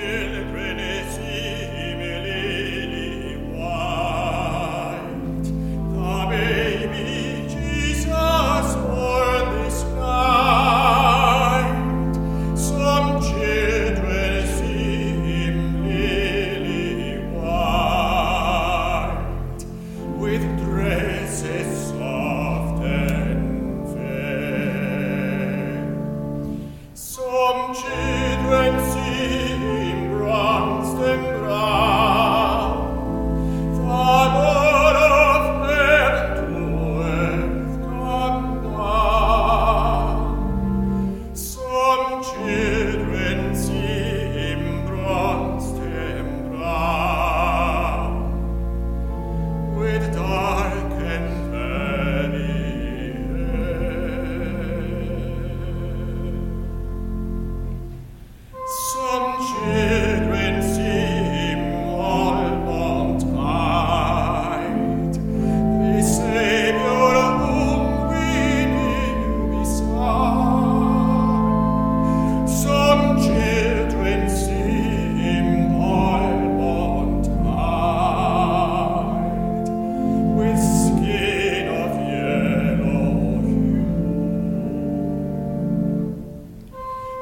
celebrate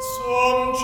Some